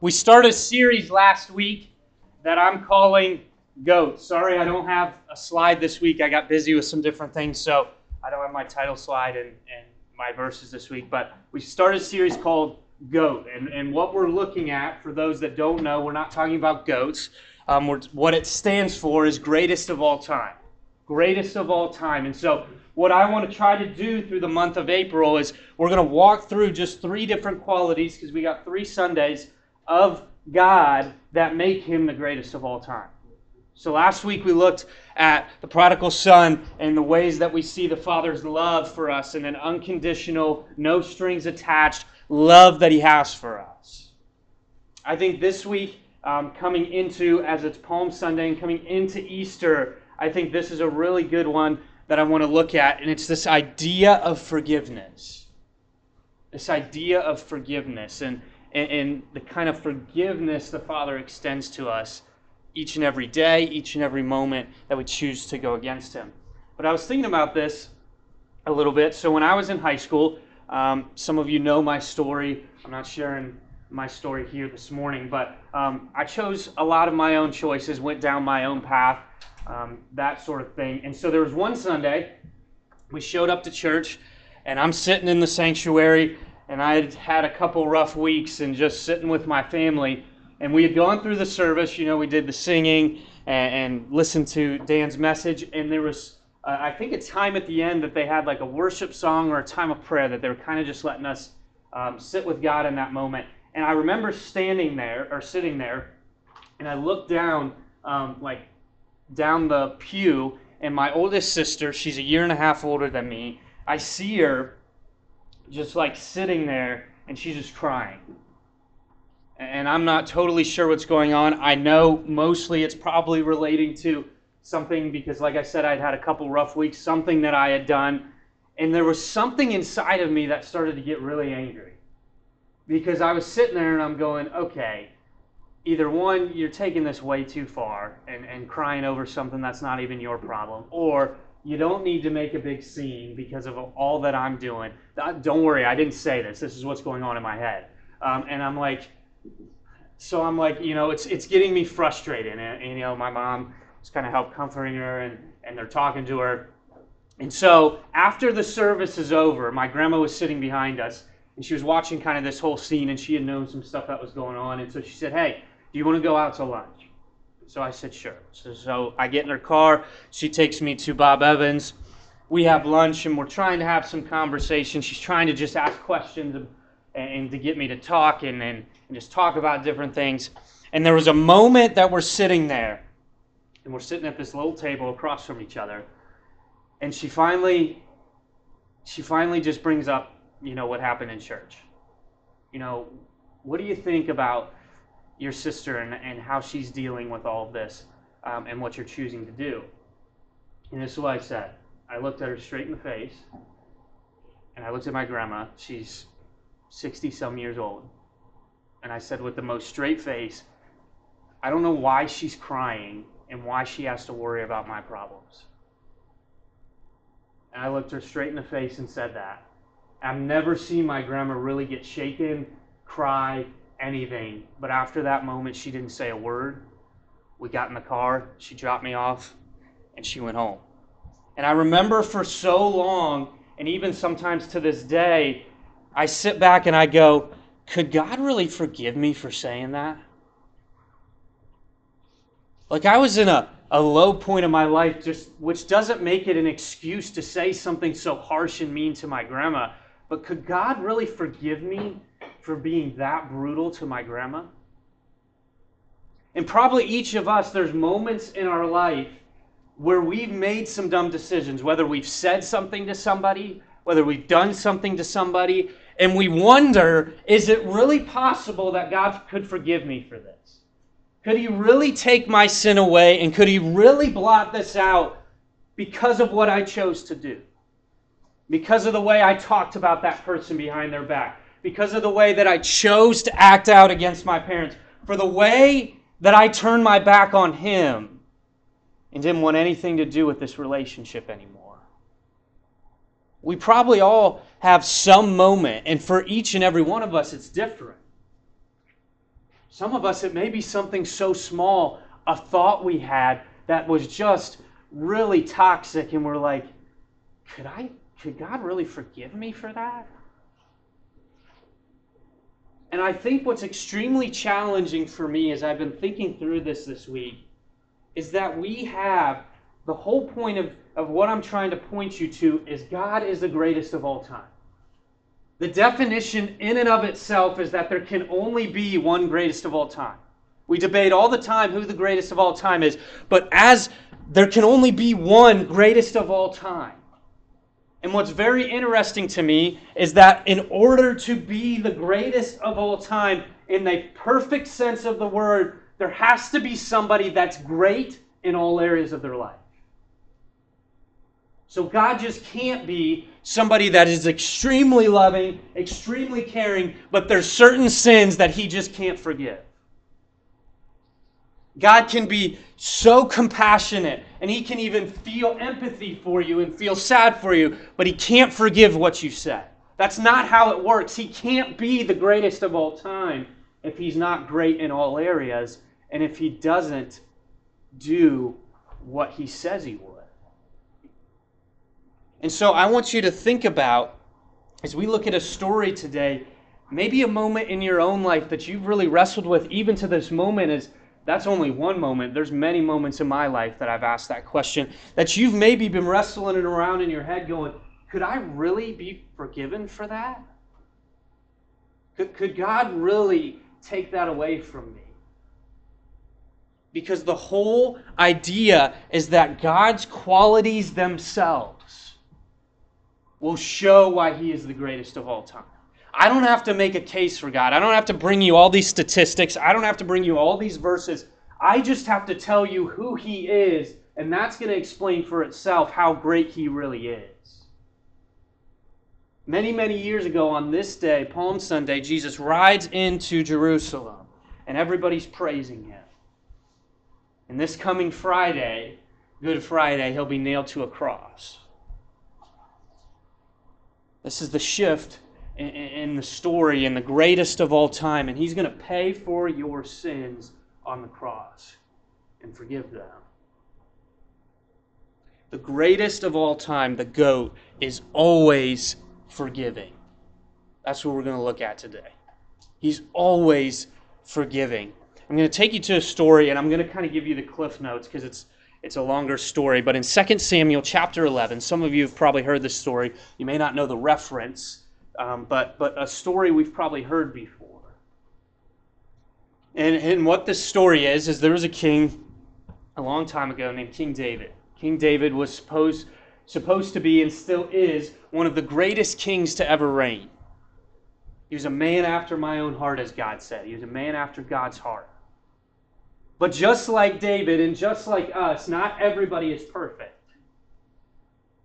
we started a series last week that I'm calling Goat. Sorry, I don't have a slide this week. I got busy with some different things, so I don't have my title slide and, and my verses this week. But we started a series called Goat. And, and what we're looking at, for those that don't know, we're not talking about goats. Um, what it stands for is greatest of all time. Greatest of all time. And so what I want to try to do through the month of April is we're going to walk through just three different qualities because we got three Sundays of God that make him the greatest of all time. So last week we looked at the prodigal son and the ways that we see the Father's love for us and an unconditional, no strings attached love that he has for us. I think this week, um, coming into, as it's Palm Sunday and coming into Easter, I think this is a really good one that I want to look at, and it's this idea of forgiveness. This idea of forgiveness and, and, and the kind of forgiveness the Father extends to us each and every day, each and every moment that we choose to go against Him. But I was thinking about this a little bit. So when I was in high school, um, some of you know my story. I'm not sharing my story here this morning, but um, I chose a lot of my own choices, went down my own path, um, that sort of thing. And so there was one Sunday, we showed up to church, and I'm sitting in the sanctuary, and I had had a couple rough weeks and just sitting with my family. And we had gone through the service, you know, we did the singing and, and listened to Dan's message, and there was uh, I think a time at the end that they had like a worship song or a time of prayer that they were kind of just letting us um, sit with God in that moment. And I remember standing there or sitting there, and I looked down, um, like down the pew, and my oldest sister, she's a year and a half older than me. I see her just like sitting there, and she's just crying. And I'm not totally sure what's going on. I know mostly it's probably relating to something because, like I said, I'd had a couple rough weeks, something that I had done, and there was something inside of me that started to get really angry because I was sitting there and I'm going, okay, either one, you're taking this way too far and, and crying over something that's not even your problem, or you don't need to make a big scene because of all that I'm doing. Don't worry, I didn't say this. This is what's going on in my head. Um, and I'm like, so I'm like, you know, it's it's getting me frustrated. And, and you know, my mom just kind of help comforting her and, and they're talking to her. And so after the service is over, my grandma was sitting behind us and she was watching kind of this whole scene and she had known some stuff that was going on. And so she said, Hey, do you want to go out to lunch? So I said, Sure. So, so I get in her car. She takes me to Bob Evans. We have lunch and we're trying to have some conversation. She's trying to just ask questions and, and to get me to talk and, and, and just talk about different things. And there was a moment that we're sitting there and we're sitting at this little table across from each other. And she finally, she finally just brings up, you know, what happened in church. You know, what do you think about your sister and, and how she's dealing with all of this um, and what you're choosing to do? And this is what I said. I looked at her straight in the face, and I looked at my grandma. She's 60 some years old. And I said with the most straight face, I don't know why she's crying and why she has to worry about my problems. And I looked her straight in the face and said that. I've never seen my grandma really get shaken, cry, anything. But after that moment, she didn't say a word. We got in the car, she dropped me off, and she went home. And I remember for so long, and even sometimes to this day, I sit back and I go, could God really forgive me for saying that? Like I was in a, a low point in my life, just which doesn't make it an excuse to say something so harsh and mean to my grandma. But could God really forgive me for being that brutal to my grandma? And probably each of us, there's moments in our life where we've made some dumb decisions, whether we've said something to somebody, whether we've done something to somebody, and we wonder is it really possible that God could forgive me for this? Could he really take my sin away and could he really blot this out because of what I chose to do? Because of the way I talked about that person behind their back? Because of the way that I chose to act out against my parents? For the way that I turned my back on him and didn't want anything to do with this relationship anymore? We probably all have some moment, and for each and every one of us, it's different. Some of us, it may be something so small, a thought we had that was just really toxic, and we're like, could I, could God really forgive me for that? And I think what's extremely challenging for me as I've been thinking through this this week is that we have the whole point of, of what I'm trying to point you to is God is the greatest of all time. The definition in and of itself is that there can only be one greatest of all time. We debate all the time who the greatest of all time is, but as there can only be one greatest of all time. And what's very interesting to me is that in order to be the greatest of all time, in the perfect sense of the word, there has to be somebody that's great in all areas of their life. So God just can't be somebody that is extremely loving, extremely caring, but there's certain sins that he just can't forgive. God can be so compassionate and he can even feel empathy for you and feel sad for you, but he can't forgive what you said. That's not how it works. He can't be the greatest of all time if he's not great in all areas and if he doesn't do what he says he would. And so I want you to think about, as we look at a story today, maybe a moment in your own life that you've really wrestled with, even to this moment, is that's only one moment. There's many moments in my life that I've asked that question that you've maybe been wrestling it around in your head going, could I really be forgiven for that? Could, could God really take that away from me? Because the whole idea is that God's qualities themselves will show why He is the greatest of all time. I don't have to make a case for God. I don't have to bring you all these statistics. I don't have to bring you all these verses. I just have to tell you who He is, and that's going to explain for itself how great He really is. Many, many years ago on this day, Palm Sunday, Jesus rides into Jerusalem, and everybody's praising Him. And this coming Friday, Good Friday, He'll be nailed to a cross. This is the shift in, the story and the greatest of all time, and he's going to pay for your sins on the cross and forgive them. The greatest of all time, the goat, is always forgiving. That's what we're going to look at today. He's always forgiving. I'm going to take you to a story, and I'm going to kind of give you the cliff notes because it's it's a longer story. But in 2 Samuel chapter 11, some of you have probably heard this story. You may not know the reference, um, but, but a story we've probably heard before. And, and what this story is, is there was a king a long time ago named King David. King David was supposed, supposed to be and still is one of the greatest kings to ever reign. He was a man after my own heart, as God said. He was a man after God's heart. But just like David and just like us, not everybody is perfect.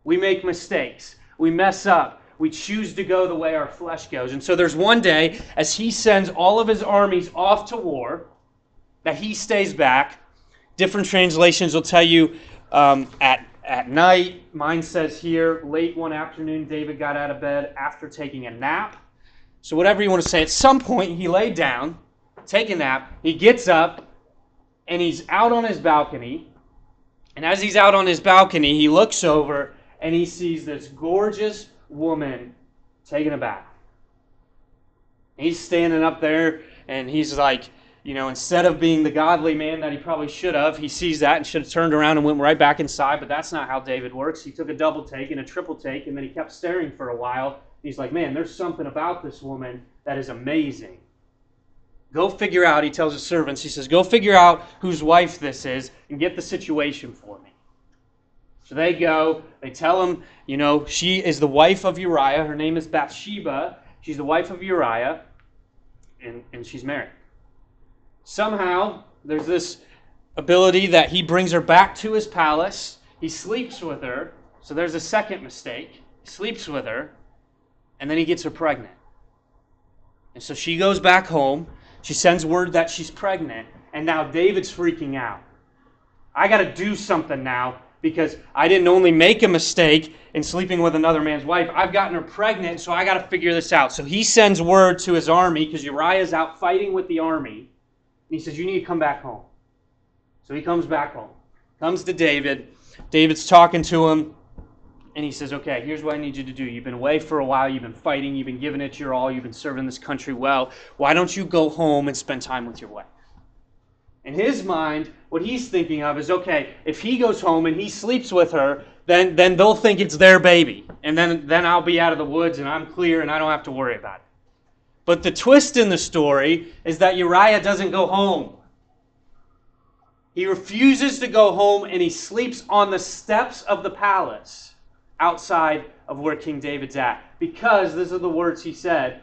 We make mistakes. We mess up we choose to go the way our flesh goes. And so there's one day, as he sends all of his armies off to war, that he stays back. Different translations will tell you um, at, at night. Mine says here, late one afternoon, David got out of bed after taking a nap. So, whatever you want to say, at some point, he laid down, take a nap, he gets up, and he's out on his balcony. And as he's out on his balcony, he looks over and he sees this gorgeous woman taking a bath. He's standing up there and he's like, you know, instead of being the godly man that he probably should have, he sees that and should have turned around and went right back inside. But that's not how David works. He took a double take and a triple take, and then he kept staring for a while. He's like, man, there's something about this woman that is amazing. Go figure out, he tells his servants, he says, go figure out whose wife this is and get the situation for me. So they go, they tell him, you know, she is the wife of Uriah. Her name is Bathsheba. She's the wife of Uriah, and, and she's married. Somehow, there's this ability that he brings her back to his palace. He sleeps with her. So there's a second mistake. He sleeps with her, and then he gets her pregnant. And so she goes back home. She sends word that she's pregnant, and now David's freaking out. I got to do something now because I didn't only make a mistake in sleeping with another man's wife, I've gotten her pregnant, so I got to figure this out. So he sends word to his army because Uriah is out fighting with the army. And he says, You need to come back home. So he comes back home, comes to David. David's talking to him, and he says, Okay, here's what I need you to do. You've been away for a while, you've been fighting, you've been giving it your all, you've been serving this country well. Why don't you go home and spend time with your wife? In his mind, what he's thinking of is okay, if he goes home and he sleeps with her, then, then they'll think it's their baby. And then, then I'll be out of the woods and I'm clear and I don't have to worry about it. But the twist in the story is that Uriah doesn't go home. He refuses to go home and he sleeps on the steps of the palace outside of where King David's at. Because, these are the words he said,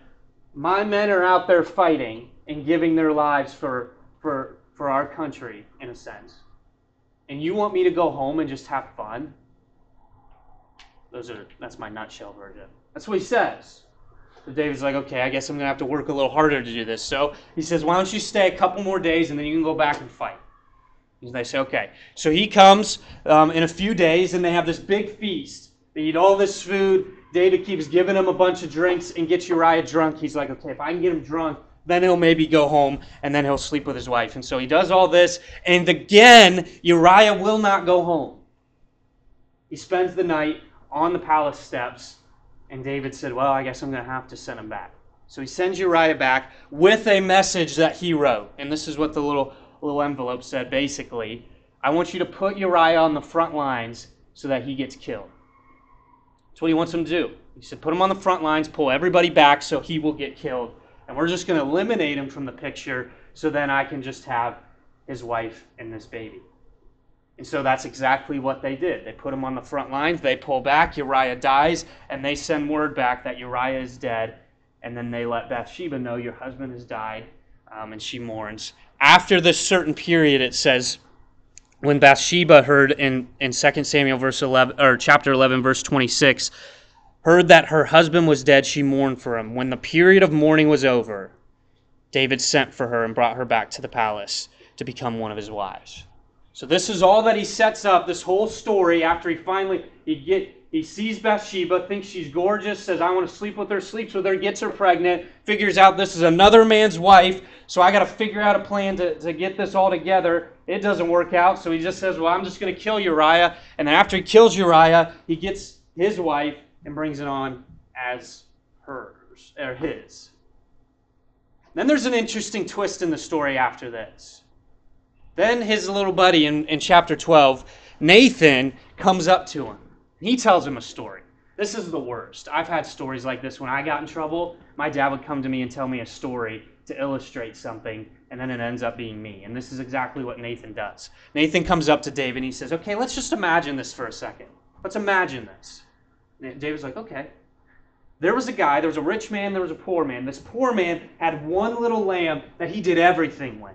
my men are out there fighting and giving their lives for, for, for our country, in a sense. And you want me to go home and just have fun? Those are that's my nutshell version. That's what he says. So David's like, okay, I guess I'm gonna have to work a little harder to do this. So he says, why don't you stay a couple more days and then you can go back and fight. And they say, okay. So he comes um, in a few days and they have this big feast. They eat all this food. David keeps giving him a bunch of drinks and gets Uriah drunk. He's like, okay, if I can get him drunk, then he'll maybe go home and then he'll sleep with his wife. And so he does all this. And again, Uriah will not go home. He spends the night on the palace steps. And David said, Well, I guess I'm going to have to send him back. So he sends Uriah back with a message that he wrote. And this is what the little, little envelope said basically I want you to put Uriah on the front lines so that he gets killed. That's what he wants him to do. He said, Put him on the front lines, pull everybody back so he will get killed and we're just going to eliminate him from the picture so then I can just have his wife and this baby. And so that's exactly what they did. They put him on the front lines, they pull back, Uriah dies, and they send word back that Uriah is dead. And then they let Bathsheba know your husband has died, um, and she mourns. After this certain period, it says, when Bathsheba heard in, in 2 Samuel verse 11 or chapter 11 verse 26 heard that her husband was dead, she mourned for him. When the period of mourning was over, David sent for her and brought her back to the palace to become one of his wives. So this is all that he sets up this whole story after he finally he get he sees Bathsheba, thinks she's gorgeous, says I want to sleep with her, sleeps with her, gets her pregnant, figures out this is another man's wife, so I got to figure out a plan to, to get this all together. It doesn't work out, so he just says, "Well, I'm just going to kill Uriah." And then after he kills Uriah, he gets his wife and brings it on as hers or his. Then there's an interesting twist in the story after this. Then his little buddy in, in chapter 12, Nathan, comes up to him. He tells him a story. This is the worst. I've had stories like this when I got in trouble. My dad would come to me and tell me a story to illustrate something, and then it ends up being me. And this is exactly what Nathan does. Nathan comes up to David and he says, Okay, let's just imagine this for a second. Let's imagine this. David's like, okay. There was a guy, there was a rich man, there was a poor man. This poor man had one little lamb that he did everything with.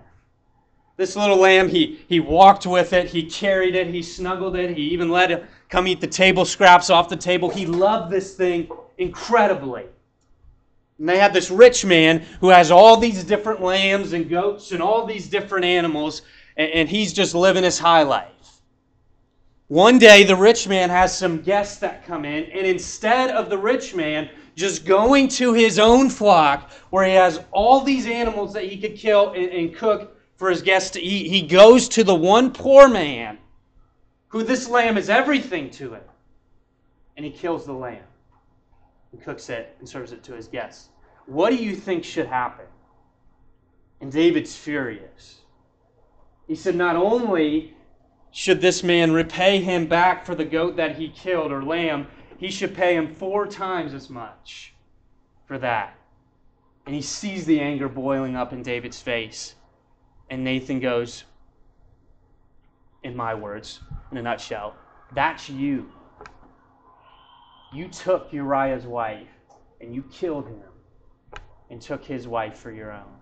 This little lamb, he, he walked with it, he carried it, he snuggled it, he even let it come eat the table scraps off the table. He loved this thing incredibly. And they have this rich man who has all these different lambs and goats and all these different animals, and, and he's just living his high life. One day, the rich man has some guests that come in, and instead of the rich man just going to his own flock where he has all these animals that he could kill and, and cook for his guests to eat, he goes to the one poor man who this lamb is everything to him, and he kills the lamb and cooks it and serves it to his guests. What do you think should happen? And David's furious. He said, Not only should this man repay him back for the goat that he killed or lamb, he should pay him four times as much for that. And he sees the anger boiling up in David's face. And Nathan goes, in my words, in a nutshell, that's you. You took Uriah's wife and you killed him and took his wife for your own.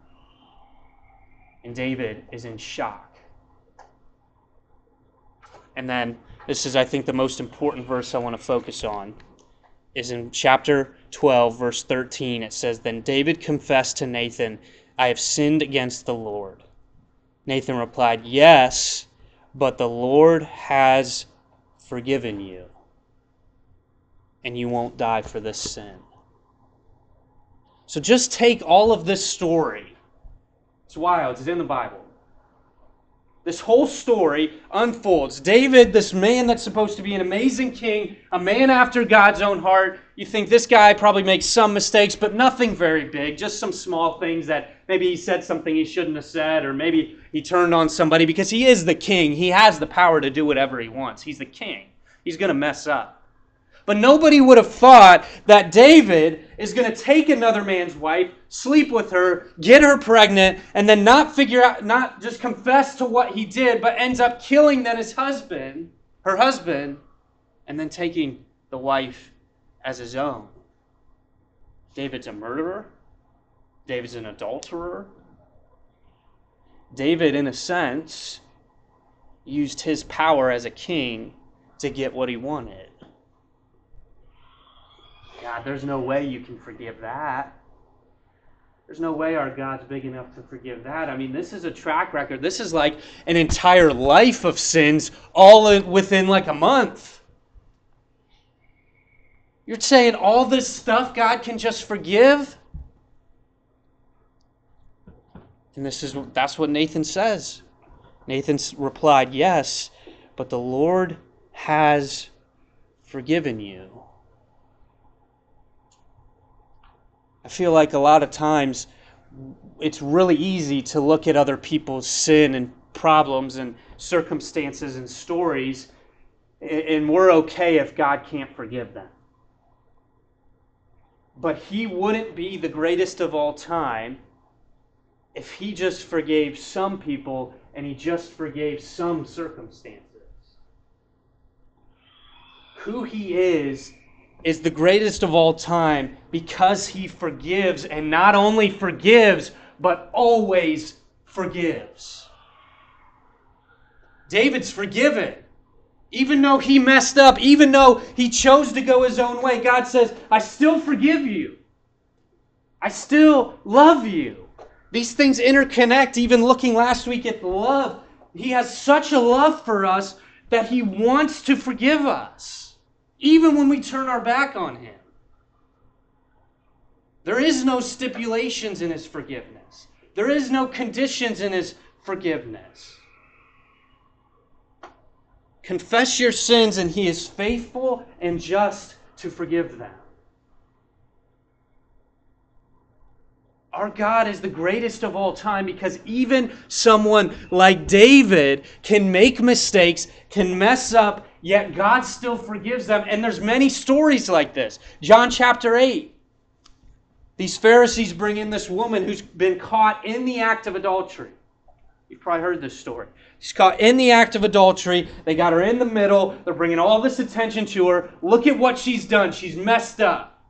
And David is in shock. And then this is, I think, the most important verse I want to focus on is in chapter 12, verse 13. It says, Then David confessed to Nathan, I have sinned against the Lord. Nathan replied, Yes, but the Lord has forgiven you, and you won't die for this sin. So just take all of this story It's wild. It's in the Bible. This whole story unfolds. David, this man that's supposed to be an amazing king, a man after God's own heart, you think this guy probably makes some mistakes, but nothing very big, just some small things that maybe he said something he shouldn't have said, or maybe he turned on somebody because he is the king. He has the power to do whatever he wants. He's the king. He's going to mess up. But nobody would have thought that David is going to take another man's wife, sleep with her, get her pregnant, and then not figure out, not just confess to what he did, but ends up killing then his husband, her husband, and then taking the wife as his own. David's a murderer. David's an adulterer. David, in a sense, used his power as a king to get what he wanted. God, there's no way you can forgive that. There's no way our God's big enough to forgive that. I mean, this is a track record. This is like an entire life of sins all within like a month. You're saying all this stuff God can just forgive? And this is that's what Nathan says. Nathan replied, "Yes, but the Lord has forgiven you." I feel like a lot of times it's really easy to look at other people's sin and problems and circumstances and stories, and we're okay if God can't forgive them. But He wouldn't be the greatest of all time if He just forgave some people and He just forgave some circumstances. Who He is is the greatest of all time because he forgives, and not only forgives, but always forgives. David's forgiven. Even though he messed up, even though he chose to go his own way, God says, I still forgive you. I still love you. These things interconnect, even looking last week at the love. He has such a love for us that he wants to forgive us even when we turn our back on Him. There is no stipulations in His forgiveness, there is no conditions in His forgiveness. Confess your sins, and He is faithful and just to forgive them. Our God is the greatest of all time because even someone like David can make mistakes, can mess up, yet God still forgives them. And there's many stories like this. John chapter 8. These Pharisees bring in this woman who's been caught in the act of adultery. You've probably heard this story. She's caught in the act of adultery. They got her in the middle. They're bringing all this attention to her. Look at what she's done. She's messed up.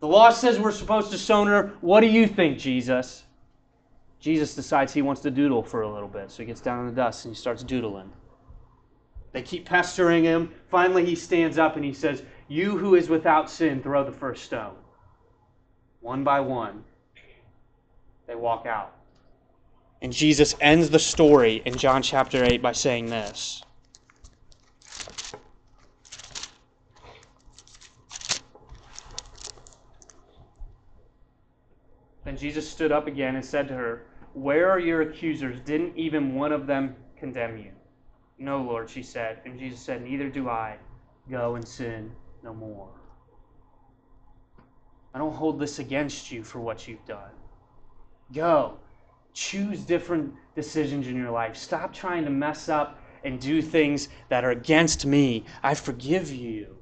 The law says we're supposed to stone her. What do you think, Jesus? Jesus decides he wants to doodle for a little bit. So he gets down in the dust and he starts doodling. They keep pestering him. Finally, he stands up and he says, You who is without sin, throw the first stone. One by one, they walk out. And Jesus ends the story in John chapter 8 by saying this. Then Jesus stood up again and said to her, Where are your accusers? Didn't even one of them condemn you? No, Lord, she said. And Jesus said, Neither do I. Go and sin no more. I don't hold this against you for what you've done. Go. Choose different decisions in your life. Stop trying to mess up and do things that are against me. I forgive you.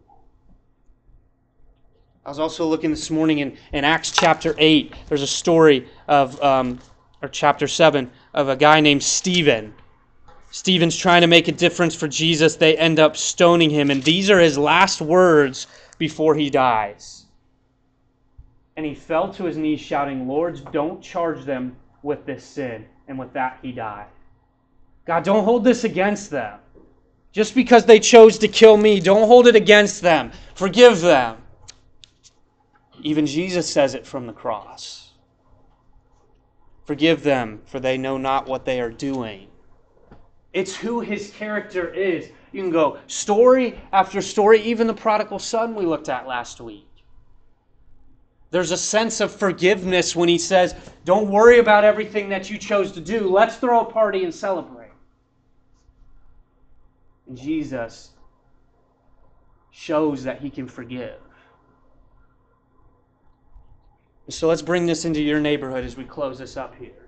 I was also looking this morning in, in Acts chapter 8. There's a story of, um, or chapter 7, of a guy named Stephen Stephen's trying to make a difference for Jesus. They end up stoning him. And these are his last words before he dies. And he fell to his knees, shouting, Lord, don't charge them with this sin. And with that, he died. God, don't hold this against them. Just because they chose to kill me, don't hold it against them. Forgive them. Even Jesus says it from the cross. Forgive them, for they know not what they are doing. It's who his character is. You can go story after story, even the prodigal son we looked at last week. There's a sense of forgiveness when he says, Don't worry about everything that you chose to do. Let's throw a party and celebrate. And Jesus shows that he can forgive. So let's bring this into your neighborhood as we close this up here.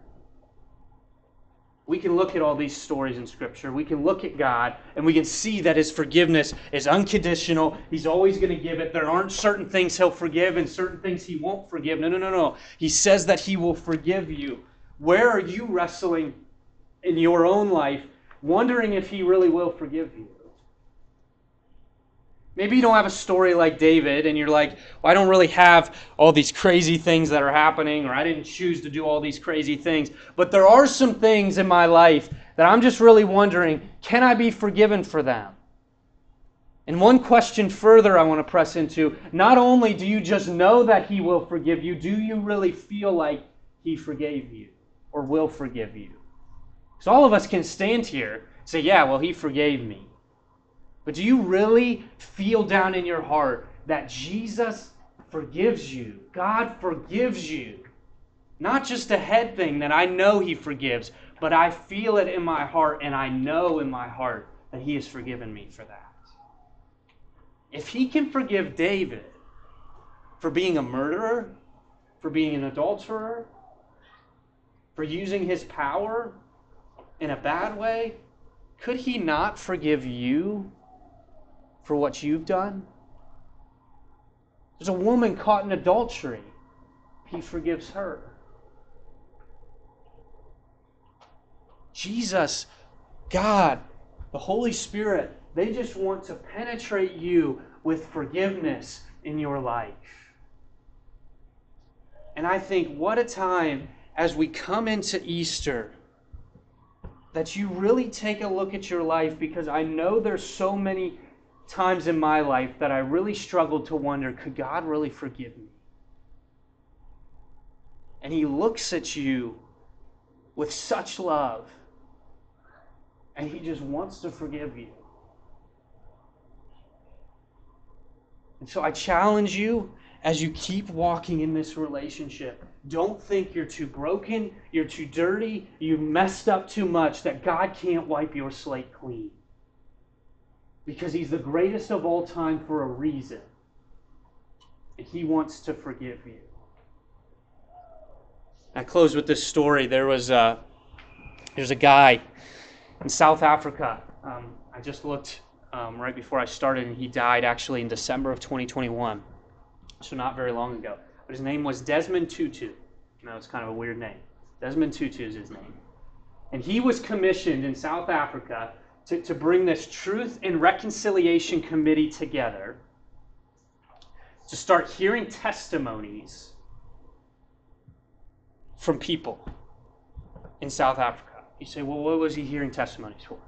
We can look at all these stories in Scripture. We can look at God and we can see that His forgiveness is unconditional. He's always going to give it. There aren't certain things He'll forgive and certain things He won't forgive. No, no, no, no. He says that He will forgive you. Where are you wrestling in your own life, wondering if He really will forgive you? Maybe you don't have a story like David and you're like, well, I don't really have all these crazy things that are happening, or I didn't choose to do all these crazy things. But there are some things in my life that I'm just really wondering can I be forgiven for them? And one question further I want to press into not only do you just know that He will forgive you, do you really feel like He forgave you or will forgive you? Because all of us can stand here and say, yeah, well, He forgave me. But do you really feel down in your heart that Jesus forgives you? God forgives you. Not just a head thing that I know He forgives, but I feel it in my heart and I know in my heart that He has forgiven me for that. If He can forgive David for being a murderer, for being an adulterer, for using his power in a bad way, could He not forgive you for what you've done? There's a woman caught in adultery. He forgives her. Jesus, God, the Holy Spirit, they just want to penetrate you with forgiveness in your life. And I think what a time as we come into Easter that you really take a look at your life because I know there's so many times in my life that I really struggled to wonder could God really forgive me? And He looks at you with such love, and He just wants to forgive you. And so I challenge you as you keep walking in this relationship. Don't think you're too broken, you're too dirty, you messed up too much, that God can't wipe your slate clean because he's the greatest of all time for a reason. And he wants to forgive you. I close with this story. There was a, there's a guy in South Africa. Um, I just looked um, right before I started, and he died actually in December of 2021, so not very long ago. But his name was Desmond Tutu. Know, it's kind of a weird name. Desmond Tutu is his name. And he was commissioned in South Africa to, to bring this Truth and Reconciliation Committee together to start hearing testimonies from people in South Africa. You say, well, what was he hearing testimonies for?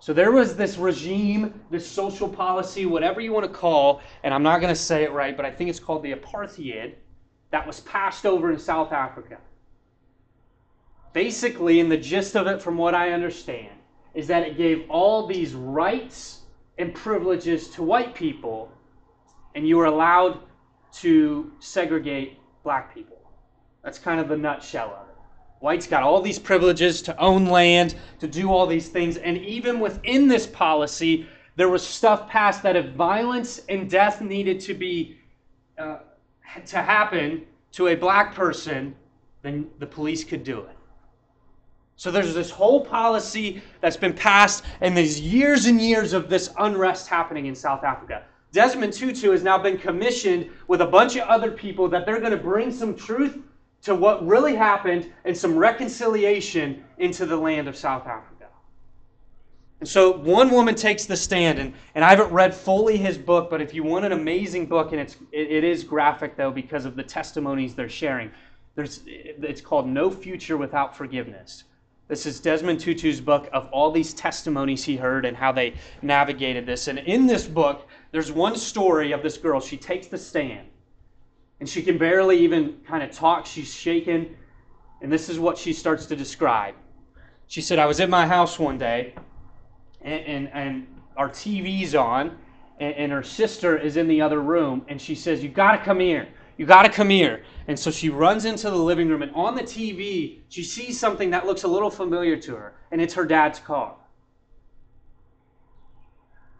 So there was this regime, this social policy, whatever you want to call, and I'm not going to say it right, but I think it's called the apartheid, that was passed over in South Africa. Basically, in the gist of it, from what I understand, is that it gave all these rights and privileges to white people, and you were allowed to segregate black people. That's kind of the nutshell of it. Whites got all these privileges to own land, to do all these things, and even within this policy, there was stuff passed that if violence and death needed to be uh, to happen to a black person, then the police could do it. So there's this whole policy that's been passed, and there's years and years of this unrest happening in South Africa. Desmond Tutu has now been commissioned with a bunch of other people that they're going to bring some truth to what really happened and some reconciliation into the land of South Africa. And so one woman takes the stand, and, and I haven't read fully his book, but if you want an amazing book, and it's, it, it is graphic though because of the testimonies they're sharing, there's, it's called No Future Without Forgiveness. This is Desmond Tutu's book of all these testimonies he heard and how they navigated this. And in this book, there's one story of this girl. She takes the stand and she can barely even kind of talk. She's shaken. And this is what she starts to describe. She said, I was at my house one day and, and, and our TV's on and, and her sister is in the other room. And she says, You got to come here. You got to come here. And so she runs into the living room, and on the TV, she sees something that looks a little familiar to her, and it's her dad's car.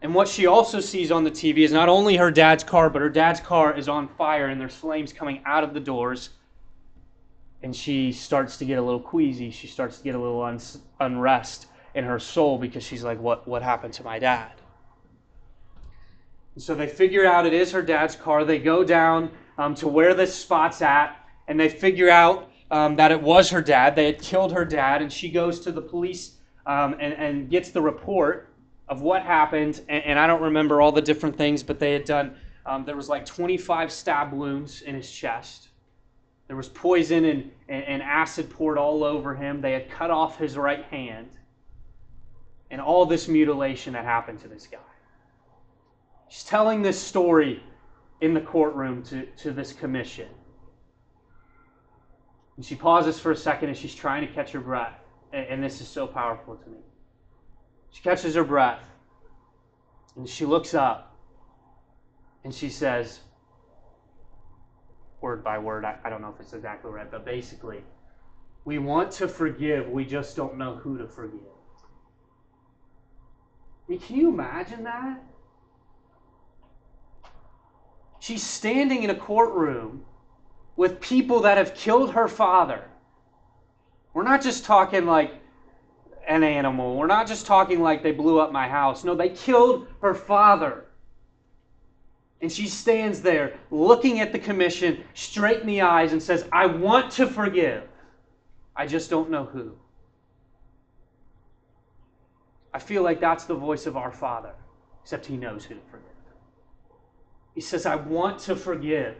And what she also sees on the TV is not only her dad's car, but her dad's car is on fire, and there's flames coming out of the doors. And she starts to get a little queasy. She starts to get a little un- unrest in her soul because she's like, what, what happened to my dad? And so they figure out it is her dad's car. They go down um, to where this spot's at, and they figure out um, that it was her dad. They had killed her dad, and she goes to the police um, and, and gets the report of what happened. And, and, I don't remember all the different things, but they had done, um, there was like 25 stab wounds in his chest. There was poison and, and, and acid poured all over him. They had cut off his right hand. And all this mutilation that happened to this guy. She's telling this story in the courtroom to, to this commission. And she pauses for a second and she's trying to catch her breath. And, and this is so powerful to me. She catches her breath and she looks up and she says, word by word, I, I don't know if it's exactly right, but basically, we want to forgive, we just don't know who to forgive. I mean, can you imagine that? She's standing in a courtroom with people that have killed her father. We're not just talking like an animal. We're not just talking like they blew up my house. No, they killed her father. And she stands there looking at the commission straight in the eyes and says, I want to forgive. I just don't know who. I feel like that's the voice of our Father, except He knows who to forgive. He says, I want to forgive.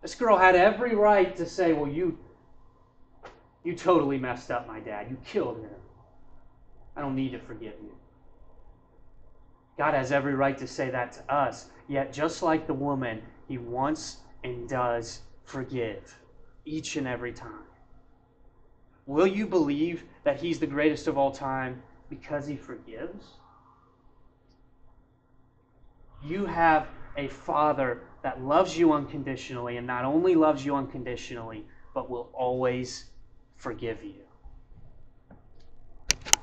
This girl had every right to say, Well, you, you totally messed up my dad. You killed him. I don't need to forgive you. God has every right to say that to us. Yet, just like the woman, He wants and does forgive each and every time. Will you believe that He's the greatest of all time because He forgives? You have a father that loves you unconditionally and not only loves you unconditionally, but will always forgive you.